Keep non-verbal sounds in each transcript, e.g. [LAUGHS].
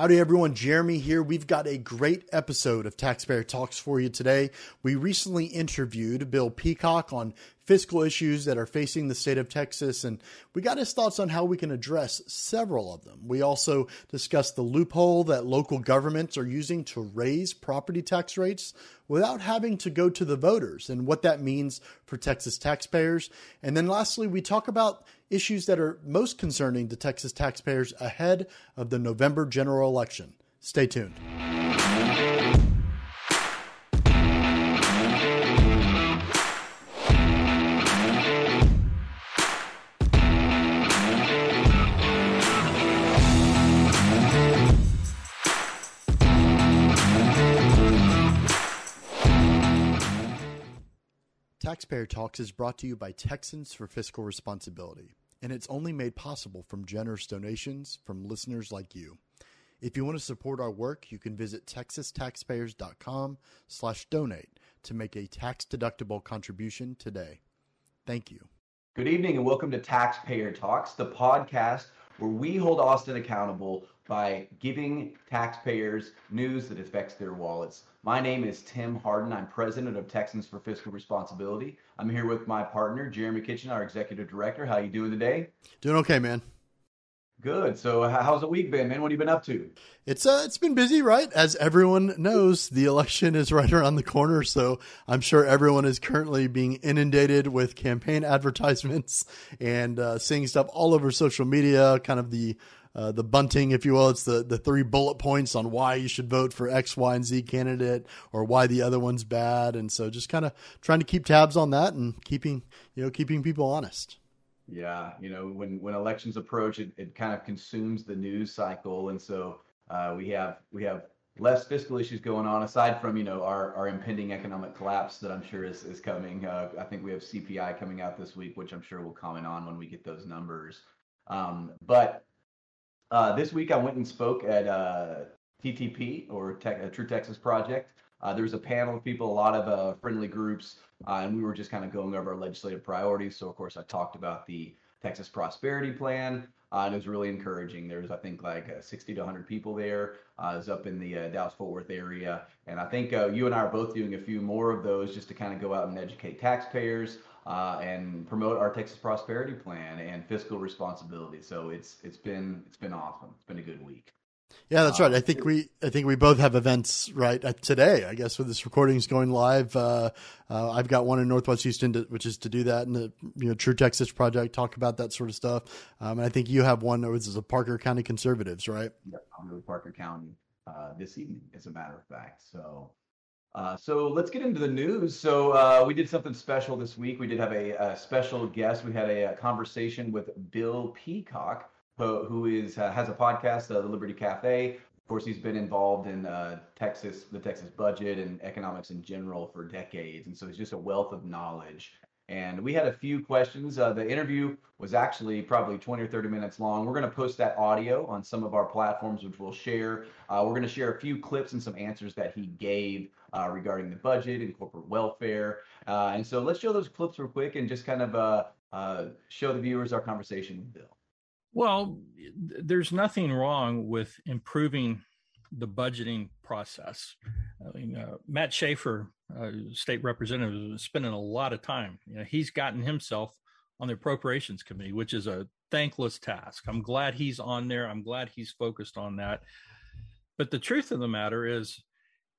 Howdy, everyone. Jeremy here. We've got a great episode of Taxpayer Talks for you today. We recently interviewed Bill Peacock on fiscal issues that are facing the state of Texas, and we got his thoughts on how we can address several of them. We also discussed the loophole that local governments are using to raise property tax rates without having to go to the voters and what that means for Texas taxpayers. And then lastly, we talk about issues that are most concerning to Texas taxpayers ahead of the November general election. Stay tuned. Taxpayer Talks is brought to you by Texans for Fiscal Responsibility and it's only made possible from generous donations from listeners like you. If you want to support our work, you can visit texastaxpayers.com slash donate to make a tax-deductible contribution today. Thank you. Good evening and welcome to Taxpayer Talks, the podcast where we hold Austin accountable by giving taxpayers news that affects their wallets. My name is Tim Hardin. I'm president of Texans for Fiscal Responsibility. I'm here with my partner, Jeremy Kitchen, our executive director. How you doing today? Doing okay, man. Good. So, how's the week been, man? What have you been up to? It's uh, it's been busy, right? As everyone knows, the election is [LAUGHS] right around the corner, so I'm sure everyone is currently being inundated with campaign [LAUGHS] advertisements and uh, seeing stuff all over social media. Kind of the uh, the bunting, if you will. It's the, the three bullet points on why you should vote for X, Y, and Z candidate or why the other one's bad. And so just kind of trying to keep tabs on that and keeping, you know, keeping people honest. Yeah. You know, when, when elections approach, it, it kind of consumes the news cycle. And so uh, we have, we have less fiscal issues going on aside from, you know, our, our impending economic collapse that I'm sure is, is coming. Uh, I think we have CPI coming out this week, which I'm sure we'll comment on when we get those numbers. Um, but uh, this week I went and spoke at uh, TTP or Tech, True Texas Project. Uh, there was a panel of people, a lot of uh, friendly groups, uh, and we were just kind of going over our legislative priorities. So, of course, I talked about the Texas Prosperity Plan, uh, and it was really encouraging. There was, I think, like 60 to 100 people there. Uh, it was up in the Dallas Fort Worth area, and I think you and I are both doing a few more of those just to kind of go out and educate taxpayers uh, and promote our Texas Prosperity Plan and fiscal responsibility. So it's it's been it's been awesome. It's been a good week. Yeah, that's right. I think we I think we both have events right uh, today. I guess with this recording is going live. Uh, uh, I've got one in Northwest Houston, to, which is to do that, and the you know True Texas Project talk about that sort of stuff. Um, and I think you have one which is a Parker County Conservatives, right? Yep, I'm with Parker County uh, this evening, as a matter of fact. So uh, so let's get into the news. So uh, we did something special this week. We did have a, a special guest. We had a, a, conversation with Bill Peacock, who, is uh, has a podcast, uh, the Liberty Cafe. Of course, he's been involved in uh, Texas, the Texas budget and economics in general for decades, and so he's just a wealth of knowledge. And we had a few questions. The interview was actually probably 20 or 30 minutes long. We're going to post that audio on some of our platforms, which we'll share. We're going to share a few clips and some answers that he gave uh, regarding the budget and corporate welfare. Uh, and so let's show those clips real quick and just kind of uh, show the viewers our conversation with Bill. Well, there's nothing wrong with improving the budgeting process. I mean, uh, Matt Schaefer, uh, state representative, is spending a lot of time. You know, he's gotten himself on the appropriations committee, which is a thankless task. I'm glad he's on there. I'm glad he's focused on that. But the truth of the matter is,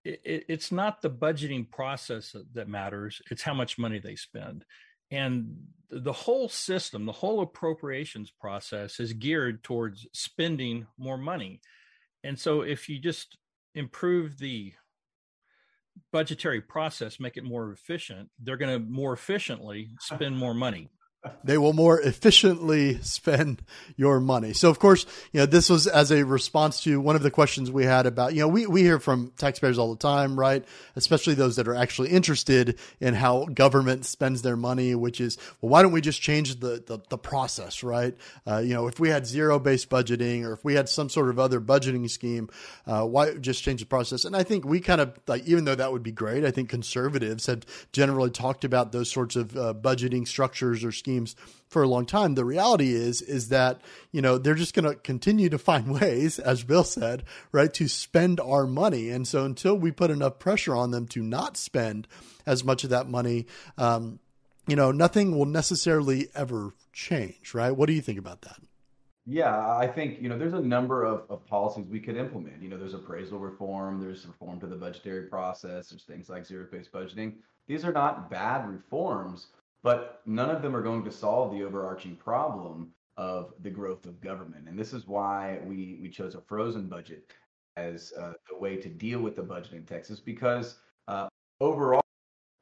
it, it's not the budgeting process that matters. It's how much money they spend. And the whole system, the whole appropriations process is geared towards spending more money. And so if you just improve the budgetary process, make it more efficient, they're going to more efficiently uh-huh. spend more money they will more efficiently spend your money. So, of course, you know, this was as a response to one of the questions we had about, you know, we, we hear from taxpayers all the time, right? Especially those that are actually interested in how government spends their money, which is, well, why don't we just change the, the, the process, right? Uh, you know, if we had zero based budgeting or if we had some sort of other budgeting scheme, uh, why just change the process? And I think we kind of like, even though that would be great, I think conservatives have generally talked about those sorts of uh, budgeting structures or schemes schemes for a long time. The reality is is that you know they're just going to continue to [LAUGHS] find ways, as Bill said, right, to spend our money. And so until we put enough pressure on them to not spend as much of that money, um, you know, nothing will necessarily ever change, right? What do you think about that? Yeah, I think, you know, there's a number of, of policies we could implement. You know, there's appraisal reform, there's reform to the budgetary process, there's things like zero-based budgeting. These are not bad reforms, but none of them are going to solve the overarching problem of the growth of government. And this is why we, we chose a frozen budget as uh, the way to deal with the budget in Texas, because uh, overall,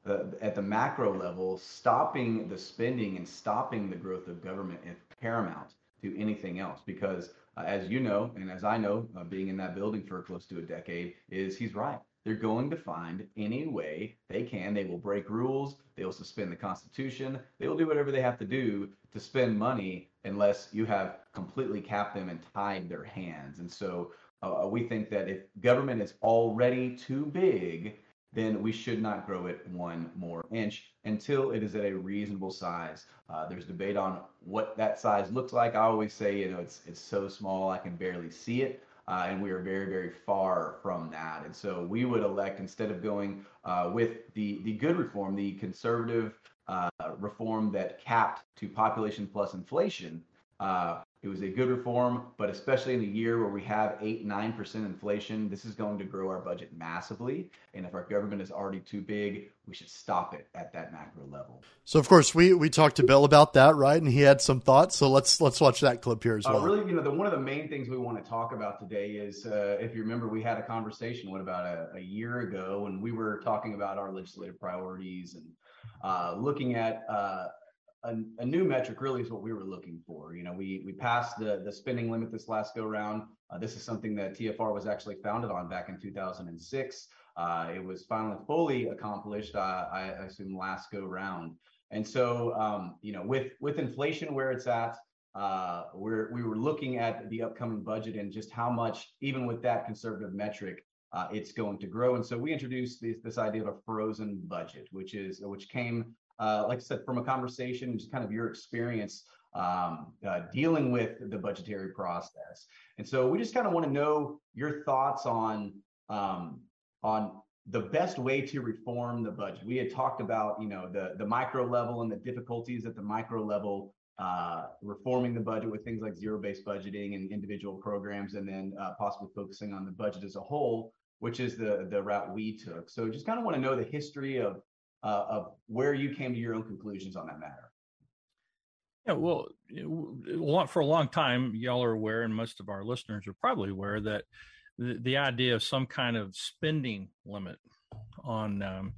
uh, at the macro level, stopping the spending and stopping the growth of government is paramount to anything else because uh, as you know and as i know uh, being in that building for close to a decade is he's right they're going to find any way they can. They will break rules. They will suspend the constitution. They will do whatever they have to do to spend money unless you have completely capped them and tied their hands. And so uh, we think that if government is already too big then we should not grow it one more inch until it is at a reasonable size. Uh, there's debate on what that size looks like. I always say, you know, it's it's so small I can barely see it, uh, and we are very very far from that. And so we would elect instead of going uh, with the the good reform, the conservative uh, reform that capped to population plus inflation. It was a good reform, but especially in a year where we have eight, nine percent inflation, this is going to grow our budget massively. And if our government is already too big, we should stop it at that macro level. So, of course, we we talked to Bill about that, right? And he had some thoughts. So let's let's watch that clip here as uh, well. Uh, really, you know, the, one of the main things we want to talk about today is, uh, if you remember, we had a conversation what about a, a year ago, and we were talking about our legislative priorities and uh, looking at uh, a, a, new metric really is what we were looking for. You know, we we passed the the spending limit this last go round. Uh, this is something that TFR was actually founded on back in 2006. Uh, it was finally fully accomplished, uh, I, assume, last go round. And so, um, you know, with with inflation where it's at, uh, we're we were looking at the upcoming budget and just how much, even with that conservative metric, uh, it's going to grow. And so we introduced this, this idea of a frozen budget, which is which came uh, like I said, from a conversation, just kind of your experience um, uh, dealing with the budgetary process. And so we just kind of want to know your thoughts on um, on the best way to reform the budget. We had talked about, you know, the the micro level and the difficulties at the micro level uh, reforming the budget with things like zero-based budgeting and individual programs, and then uh, possibly focusing on the budget as a whole, which is the the route we took. So just kind of want to know the history of uh, of where you came to your own conclusions on that matter. Yeah, well, for a long time, y'all are aware, and most of our listeners are probably aware that the, the idea of some kind of spending limit on um,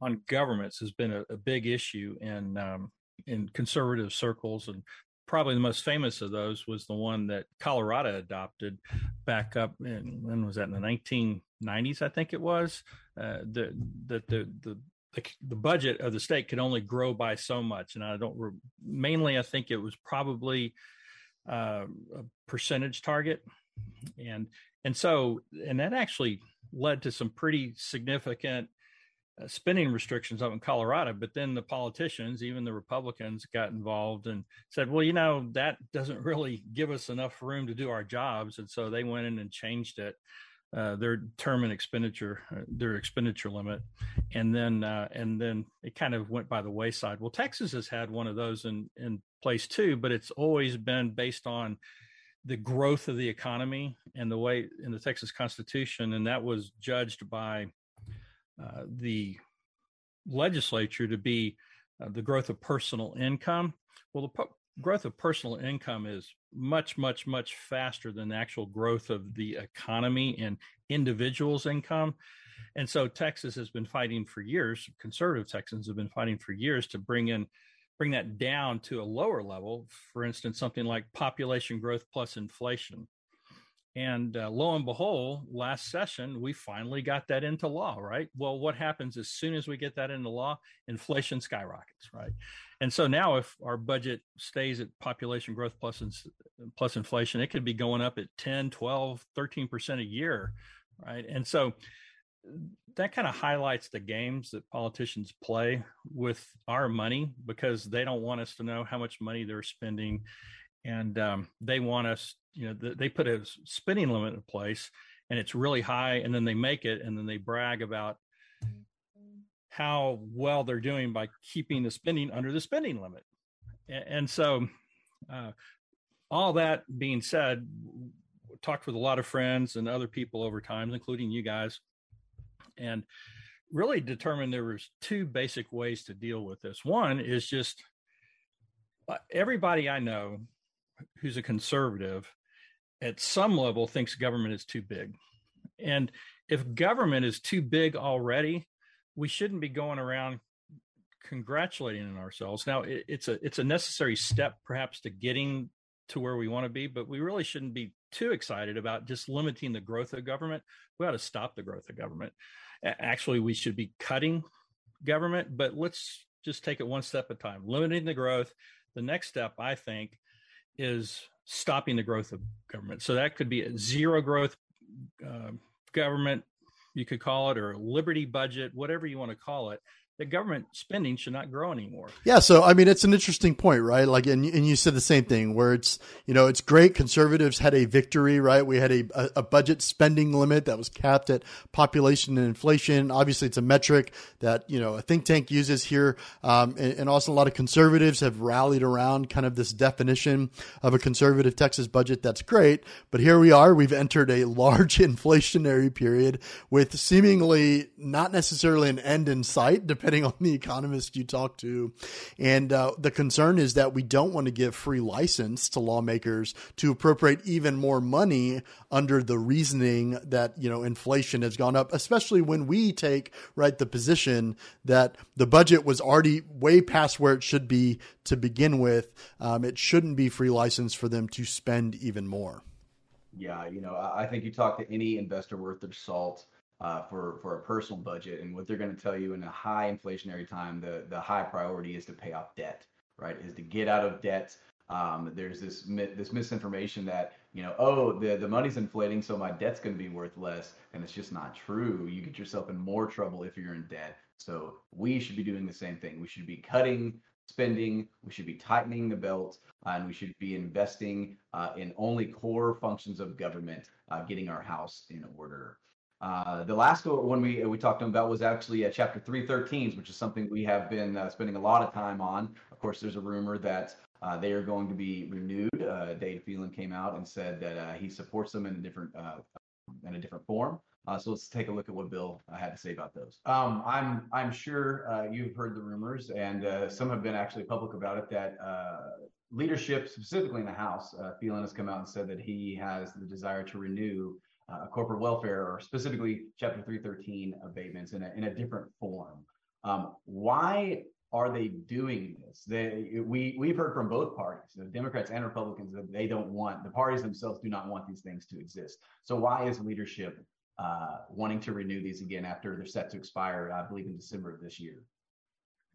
on governments has been a, a big issue in um, in conservative circles, and probably the most famous of those was the one that Colorado adopted back up in when was that in the 1990s, I think it was. Uh, the, the the the the, the budget of the state could only grow by so much. And I don't re- mainly, I think it was probably uh, a percentage target, and and so and that actually led to some pretty significant uh, spending restrictions up in Colorado. But then the politicians, even the Republicans, got involved and said, well, you know, that doesn't really give us enough room to do our jobs, and so they went in and changed it uh, their term and expenditure, uh, their expenditure limit, and then uh, and then it kind of went by the wayside. Well, Texas has had one of those in in place too, but it's always been based on the growth of the economy and the way in the Texas Constitution, and that was judged by uh, the legislature to be the growth of personal income. Well, the growth of personal income is much, much, much faster than the actual growth of the economy and individuals' income. And so Texas has been fighting for years, conservative Texans have been fighting for years to bring in bring that down to a lower level, for instance, something like population growth plus inflation. And uh, lo and behold, last session, we finally got that into law, right? Well, what happens as soon as we get that into law? Inflation skyrockets, right? And so now, if our budget stays at population growth plus, plus inflation, it could be going up at 10, 12, 13% a year, right? And so that kind of highlights the games that politicians play with our money because they don't want us to know how much money they're spending and um, they want us you know they put a spending limit in place and it's really high and then they make it and then they brag about how well they're doing by keeping the spending under the spending limit and, so uh, all that being said talked with a lot of friends and other people over time including you guys and really determined there was two basic ways to deal with this one is just uh, everybody i know who's a conservative at some level thinks government is too big. And if government is too big already, we shouldn't be going around congratulating ourselves. Now it, it's a it's a necessary step perhaps to getting to where we want to be, but we really shouldn't be too excited about just limiting the growth of government. We ought to stop the growth of government. Actually, we should be cutting government, but let's just take it one step at a time. Limiting the growth. The next step, I think, is stopping the growth of government. So that could be a zero growth uh, government, you could call it, or liberty budget, whatever you want to call it the government spending should not grow anymore. Yeah, so I mean, it's an interesting point, right? Like, and and you said the same thing, where it's you know it's great. Conservatives had a victory, right? We had a a budget spending limit that was capped at population and inflation. Obviously, it's a metric that you know a think tank uses here, um, and, and also a lot of conservatives have rallied around kind of this definition of a conservative Texas budget. That's great, but here we are. We've entered a large [LAUGHS] inflationary period with seemingly not necessarily an end in sight, depending depending [LAUGHS] on the economist you talk to. And uh, the concern is that we don't want to give free license to lawmakers to appropriate even more money under the reasoning that you know inflation has gone up, especially when we take right the position that the budget was already way past where it should be to begin with. Um, it shouldn't be free license for them to spend even more. Yeah, you know, I think you talk to any investor worth their salt uh, for for a personal budget. And what they're going to tell you in a high inflationary time, the the high priority is to pay off debt, right? Is to get out of debt. Um, there's this this misinformation that you know, oh, the the money's inflating, so my debt's going to be worth less, and it's just not true. You get yourself in more trouble if you're in debt. So we should be doing the same thing. We should be cutting spending. We should be tightening the belt, and we should be investing uh, in only core functions of government, uh, getting our house in order. Uh, the last one we we talked about was actually uh, chapter 313, which is something we have been uh, spending a lot of time on. Of course, there's a rumor that uh, they are going to be renewed. Uh, Dade Phelan came out and said that uh, he supports them in a different in a different form. so let's take a look at what Bill had to say about those. Um, I'm I'm sure you've heard the rumors, and some have been actually public about it that leadership, specifically in the House, Phelan has come out and said that he has the desire to renew uh, corporate welfare or specifically Chapter 313 abatements in a, in a different form. Um, why are they doing this? They, we, we've heard from both parties, the Democrats and Republicans, that they don't want, the parties themselves do not want these things to exist. So why is leadership uh, wanting to renew these again after they're set to expire, I believe, in December of this year?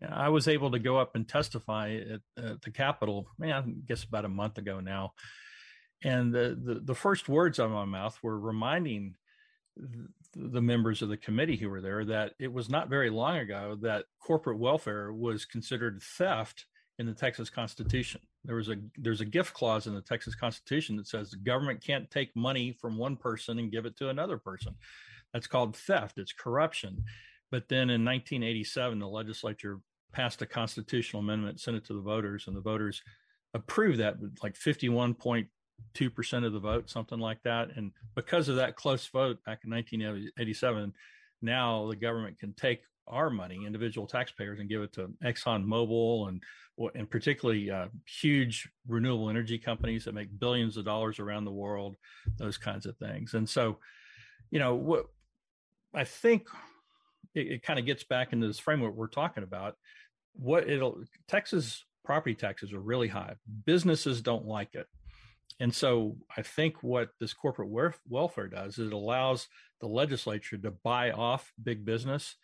I was able to go up and testify at, at the Capitol, man, I guess about a month ago now and the, the, the first words out of my mouth were reminding the members of the committee who were there that it was not very long ago that corporate welfare was considered theft in the Texas Constitution. There was a there's a gift clause in the Texas Constitution that says the government can't take money from one person and give it to another person. That's called theft. It's corruption. But then in 1987, the legislature passed a constitutional amendment, sent it to the voters, and the voters approved that with like 51.2 two percent of the vote, something like that. And because of that close vote back in 1987, now the government can take our money, individual taxpayers, and give it to Exxon Mobil and and particularly uh, huge renewable energy companies that make billions of dollars around the world, those kinds of things. And so, you know, what I think it, it kind of gets back into this framework we're talking about. What it'll Texas property taxes are really high. Businesses don't like it and so I think what this corporate welfare does is it allows the legislature to buy off big business,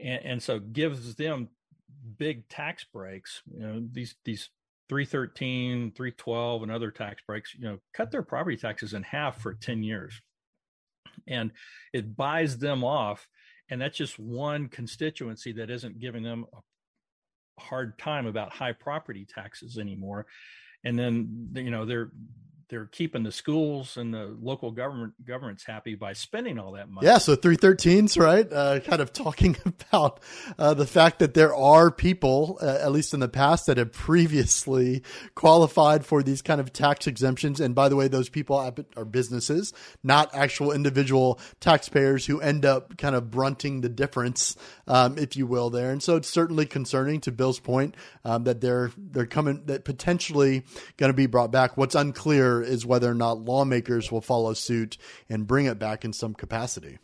and, and so gives them big tax breaks. You know these these 313, 312, and other tax breaks. You know, cut their property taxes in half for 10 years. and it buys them off. And that's just one constituency that isn't giving them a hard time about high property taxes anymore. And then, you know, they're they're keeping the schools and the local government governments happy by spending all that money. Yeah, so 313s, right? Uh, kind of [LAUGHS] talking about uh, the fact that there are people, uh, at least in the past, that have previously qualified for these kind of tax exemptions. And by the way, those people are businesses, not actual individual taxpayers who end up kind of brunting the difference, um, if you will, there. And so it's certainly concerning, to Bill's point, um, that they're they're coming that potentially going to be brought back. What's unclear is whether or not lawmakers will follow suit and bring it back in some capacity.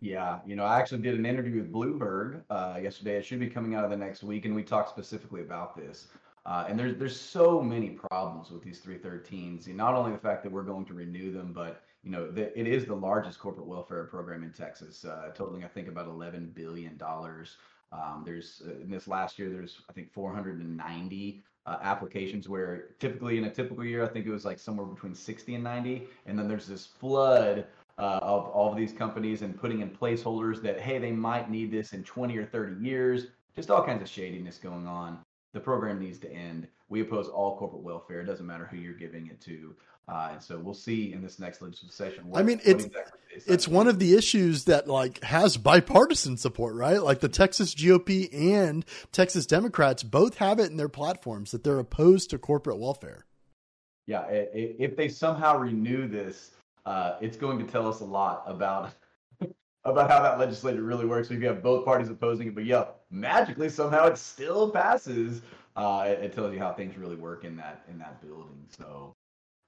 Yeah, you know, I actually did an interview with Bloomberg uh, yesterday. It should be coming out of the next week, and we talked specifically about this. Uh, and there's there's so many problems with these 313s. And not only the fact that we're going to renew them, but you know, the, it is the largest corporate welfare program in Texas, uh, totaling I think about 11 billion dollars. Um, there's uh, in this last year, there's I think 490 uh, applications where typically in a typical year, I think it was like somewhere between 60 and 90. And then there's this flood uh, of all of these companies and putting in placeholders that, hey, they might need this in 20 or 30 years. Just all kinds of shadiness going on. The program needs to end. We oppose all corporate welfare. It doesn't matter who you're giving it to. Uh, and so we'll see in this next legislative session. What, I mean, it's exactly it's one of the issues that like has bipartisan support, right? Like the Texas GOP and Texas Democrats both have it in their platforms that they're opposed to corporate welfare. Yeah, if they somehow renew this, uh, it's going to tell us a lot about [LAUGHS] about how that legislature really works. If you have both parties opposing it, but yeah, magically somehow it still passes. Uh, it, it tells you how things really work in that in that building. So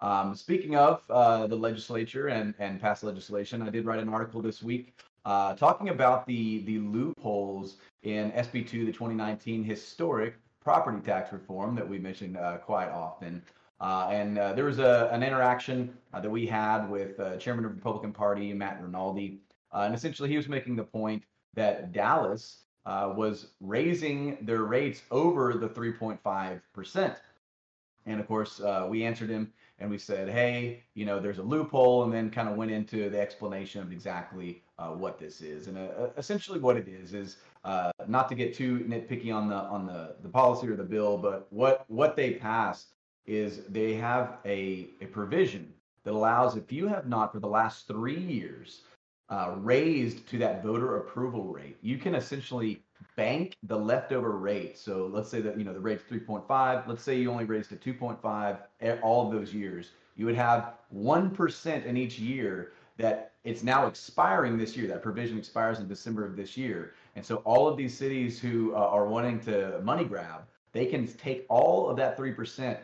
um, speaking of uh, the legislature and, and past legislation, I did write an article this week uh, talking about the, the loopholes in SB2, the 2019 historic property tax reform that we mentioned uh, quite often. Uh, and uh, there was a, an interaction uh, that we had with Chairman of the Republican Party, Matt Rinaldi. and essentially, he was making the point that Dallas was raising their rates over the 3.5%. And of course, we answered him and we said, hey, you know, there's a loophole, and then kind of went into the explanation of exactly uh, what this is. And uh, essentially, what it is is uh, not to get too nitpicky on the on the the policy or the bill, but what what they passed is they have a a provision that allows if you have not for the last three years uh, raised to that voter approval rate, you can essentially bank the leftover rate. So let's say that you know the rate's 3.5. Let's say you only raised to 2.5 all of those years. You would have one percent in each year that it's now expiring this year. That provision expires in December of this year, and so all of these cities who uh, are wanting to money grab, they can take all of that three percent,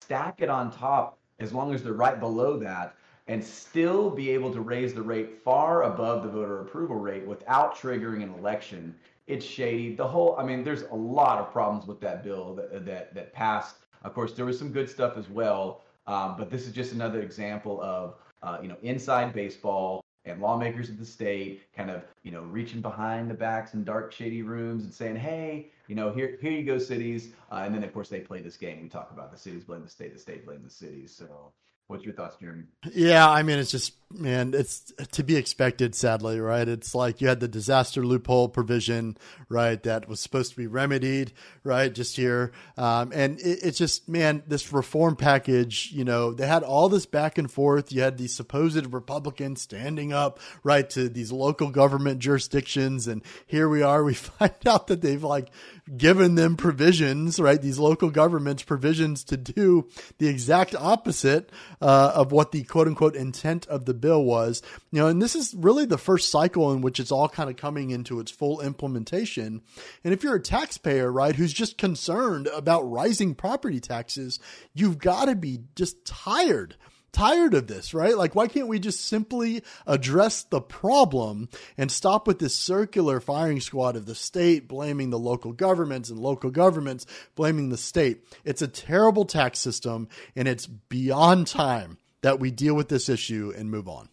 stack it on top as long as they're right below that and still be able to raise the rate far above the voter approval rate without triggering an election it's shady. The whole, I mean, there's a lot of problems with that bill that that, that passed. Of course, there was some good stuff as well, um, but this is just another example of uh, you know inside baseball and lawmakers of the state kind of you know reaching behind the backs in dark shady rooms and saying hey you know here here you go cities uh, and then of course they play this game we talk about the cities blame the state the state blame the cities so What's your thoughts, Jeremy? Yeah, I mean, it's just, man, it's to be expected, sadly, right? It's like you had the disaster loophole provision, right, that was supposed to be remedied, right, just here. Um, and it, it's just, man, this reform package, you know, they had all this back and forth. You had these supposed Republicans standing up, right, to these local government jurisdictions. And here we are, [LAUGHS] we find out that they've like given them provisions, right? These local governments provisions to do the exact opposite uh, of what the quote unquote intent of the bill was. You know, and this is really the first cycle in which it's all kind of coming into its full implementation. And if you're a taxpayer, right, who's just concerned about rising property taxes, you've got to be just tired tired of this, right? Like, why can't we just simply address the problem and stop with this circular firing squad of the state blaming the local governments and local governments blaming the state? It's a terrible tax system, and it's beyond time that we deal with this issue and move on.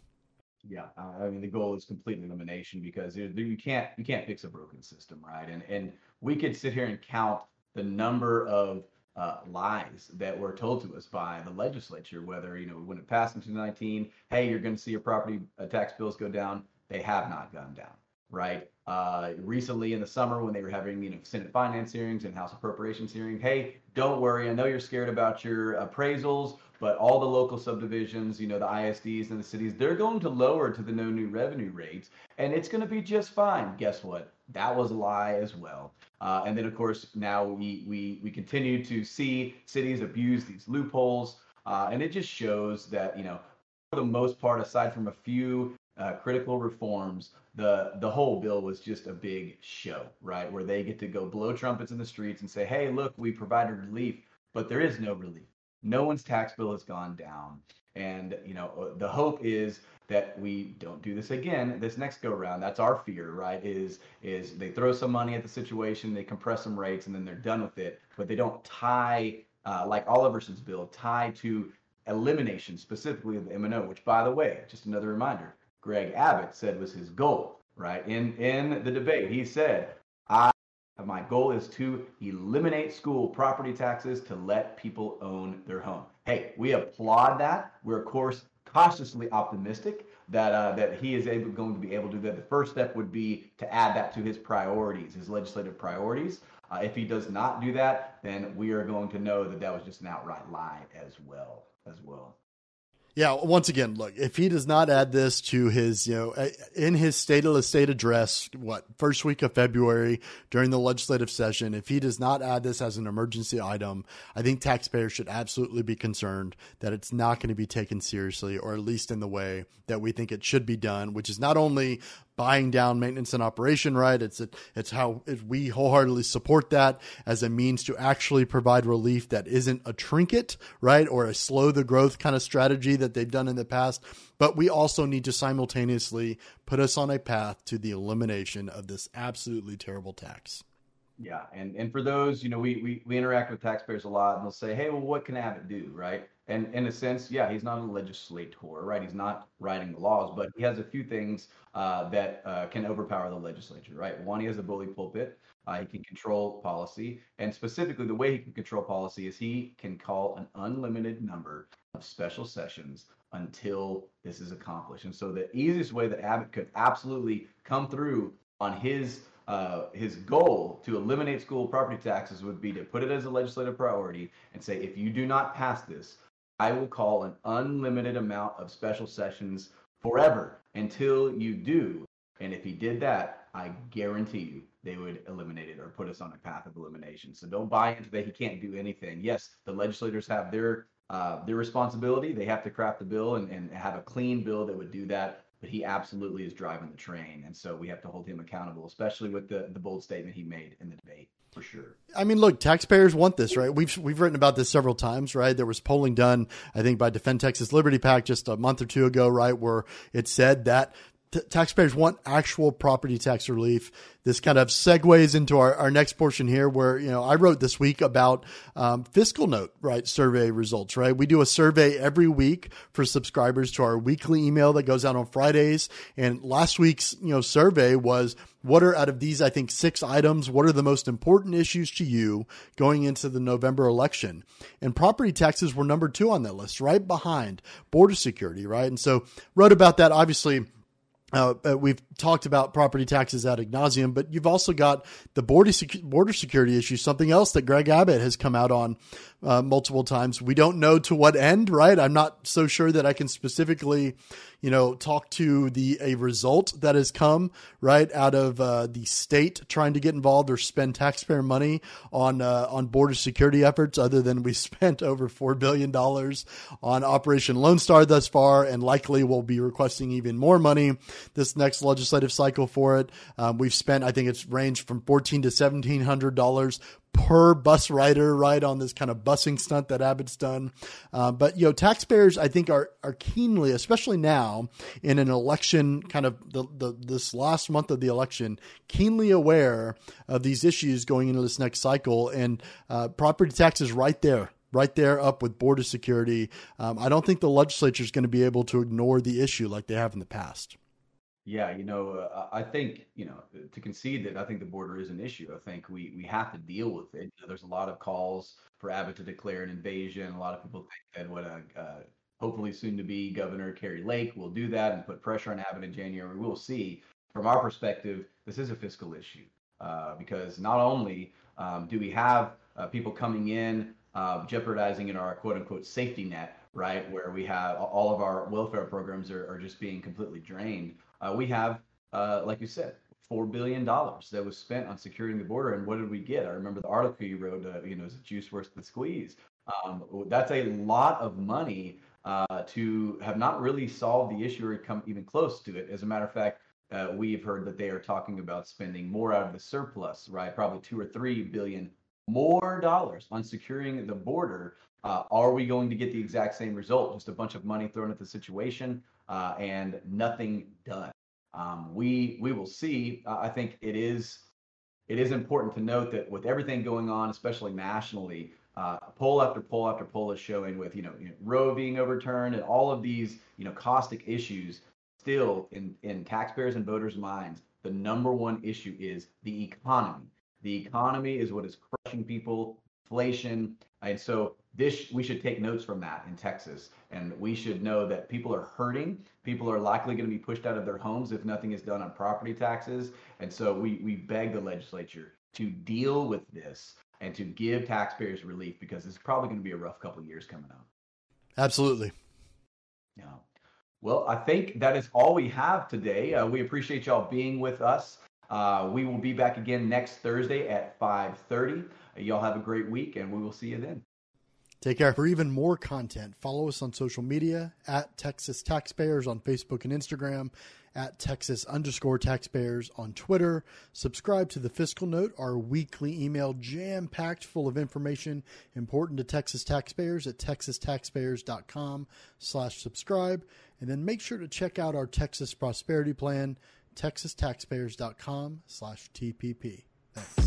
Yeah, I mean the goal is complete elimination because you can't you can't fix a broken system, right? And and we could sit here and count the number of uh, lies that were told to us by the legislature, whether, you know, when it passed in 2019, hey, you're going to see your property uh, tax bills go down. They have not gone down, right? Uh, recently in the summer when they were having, you know, Senate finance hearings and House appropriations hearing, hey, don't worry. I know you're scared about your appraisals, but all the local subdivisions, you know, the ISDs and the cities, they're going to lower to the no new revenue rates, and it's going to be just fine. Guess what? That was a lie as well. Uh, and then, of course, now we we we continue to see cities abuse these loopholes, uh, and it just shows that you know, for the most part, aside from a few uh, critical reforms, the the whole bill was just a big show, right? Where they get to go blow trumpets in the streets and say, "Hey, look, we provided relief," but there is no relief. No one's tax bill has gone down, and you know the hope is that we don't do this again this next go round. That's our fear, right? Is is they throw some money at the situation, they compress some rates, and then they're done with it, but they don't tie uh, like Oliverson's bill tie to elimination specifically of the M&O, which by the way, just another reminder, Greg Abbott said was his goal, right? In in the debate, he said, "I my goal is to eliminate school property taxes to let people own their home." Hey, we applaud that. We're of course cautiously optimistic that uh, that he is able going to be able to do that. The first step would be to add that to his priorities, his legislative priorities. Uh, if he does not do that, then we are going to know that that was just an outright lie as well. As well. Yeah, once again, look, if he does not add this to his, you know, in his state of the state address, what, first week of February during the legislative session, if he does not add this as an emergency item, I think taxpayers should absolutely be concerned that it's not going to be taken seriously, or at least in the way that we think it should be done, which is not only buying down maintenance and operation right. It's it, it's how it, we wholeheartedly support that as a means to actually provide relief that isn't a trinket, right, or a slow the growth kind of strategy that they've done in the past. But we also need to simultaneously put us on a path to the elimination of this absolutely terrible tax. Yeah, and and for those, you know, we we we interact with taxpayers a lot, and they'll say, "Hey, well, what can Abbott do?" Right? And in a sense, yeah, he's not a legislator, right? He's not writing the laws, but he has a few things uh, that uh, can overpower the legislature, right? One, he has a bully pulpit. Uh, he can control policy, and specifically, the way he can control policy is he can call an unlimited number of special sessions until this is accomplished. And so, the easiest way that Abbott could absolutely come through on his uh, his goal to eliminate school property taxes would be to put it as a legislative priority and say, if you do not pass this, I will call an unlimited amount of special sessions forever until you do. And if he did that, I guarantee you they would eliminate it or put us on a path of elimination. So don't buy into that he can't do anything. Yes, the legislators have their uh, their responsibility. They have to craft the bill and, and have a clean bill that would do that but he absolutely is driving the train. And so we have to hold him accountable, especially with the, the bold statement he made in the debate. For sure. I mean, look, taxpayers want this, right? We've we've written about this several times, right? There was polling done, I think, by Defend Texas Liberty PAC just a month or two ago, right, where it said that t- taxpayers want actual property tax relief. This kind of segues into our, our next portion here where, you know, I wrote this week about um, fiscal note, right? Survey results, right? We do a survey every week for subscribers to our weekly email that goes out on Fridays. And last week's, you know, survey was what are out of these, I think, six items, what are the most important issues to you going into the November election? And property taxes were number two on that list, right behind border security, right? And so wrote about that, obviously uh, uh, we've talked about property taxes ad nauseum, but you've also got the border border security issue, something else that Greg Abbott has come out on uh, multiple times. We don't know to what end, right? I'm not so sure that I can specifically you know, talk to the a result that has come right out of uh, the state trying to get involved or spend taxpayer money on uh, on border security efforts. Other than we [LAUGHS] spent over four billion dollars on Operation Lone Star thus far, and likely will be requesting even more money this next legislative cycle for it. Um, we've spent, I think it's ranged from fourteen to seventeen hundred dollars per bus rider, right, on this kind of busing stunt that Abbott's done. Uh, but you know, taxpayers, I think, are are keenly, especially now in an election, kind of the, the this last month of the election, keenly aware of these issues going into this next cycle, and uh, property taxes right there right there up with border security. Um, I don't think the legislature is going to be able to ignore the issue like they have in the past. Yeah, you know, uh, I think, you know, to concede that I think the border is an issue. I think we we have to deal with it. You know, there's a lot of calls for Abbott to declare an invasion. A lot of people think that what a uh, hopefully soon to be Governor Kari Lake will do that and put pressure on Abbott in January. We'll see. From our perspective, this is a fiscal issue uh, because not only um, do we have uh, people coming in uh, jeopardizing in our quote unquote safety net, right, where we have all of our welfare programs are, are just being completely drained uh, we have, uh, like you said, four billion dollars that was spent on securing the border, and what did we get? I remember the article you wrote. Uh, you know, is it juice worth the squeeze? Um, that's a lot of money uh, to have not really solved the issue or come even close to it. As a matter of fact, uh, we've heard that they are talking about spending more out of the surplus, right? Probably two or three billion more dollars on securing the border. Uh, are we going to get the exact same result? Just a bunch of money thrown at the situation uh, and nothing done. Um, we we will see. Uh, I think it is it is important to note that with everything going on, especially nationally, uh, poll after poll after poll is showing with you know, you know, Roe being overturned and all of these you know caustic issues. Still, in in taxpayers and voters' minds, the number one issue is the economy. The economy is what is crushing people. Inflation, and so this we should take notes from that in Texas, and we should know that people are hurting. People are likely going to be pushed out of their homes if nothing is done on property taxes, and so we we beg the legislature to deal with this and to give taxpayers relief because it's probably going to be a rough couple of years coming up. Absolutely. Yeah. Well, I think that is all we have today. Uh, we appreciate y'all being with us. Uh, we will be back again next Thursday at 5:30. Y'all have a great week, and we will see you then. Take care. For even more content, follow us on social media at Texas Taxpayers on Facebook and Instagram, at Texas underscore taxpayers on Twitter. Subscribe to the Fiscal Note, our weekly email jam packed full of information important to Texas taxpayers at texastaxpayers.com slash subscribe. And then make sure to check out our Texas Prosperity Plan, texastaxpayers.com slash TPP. Thanks.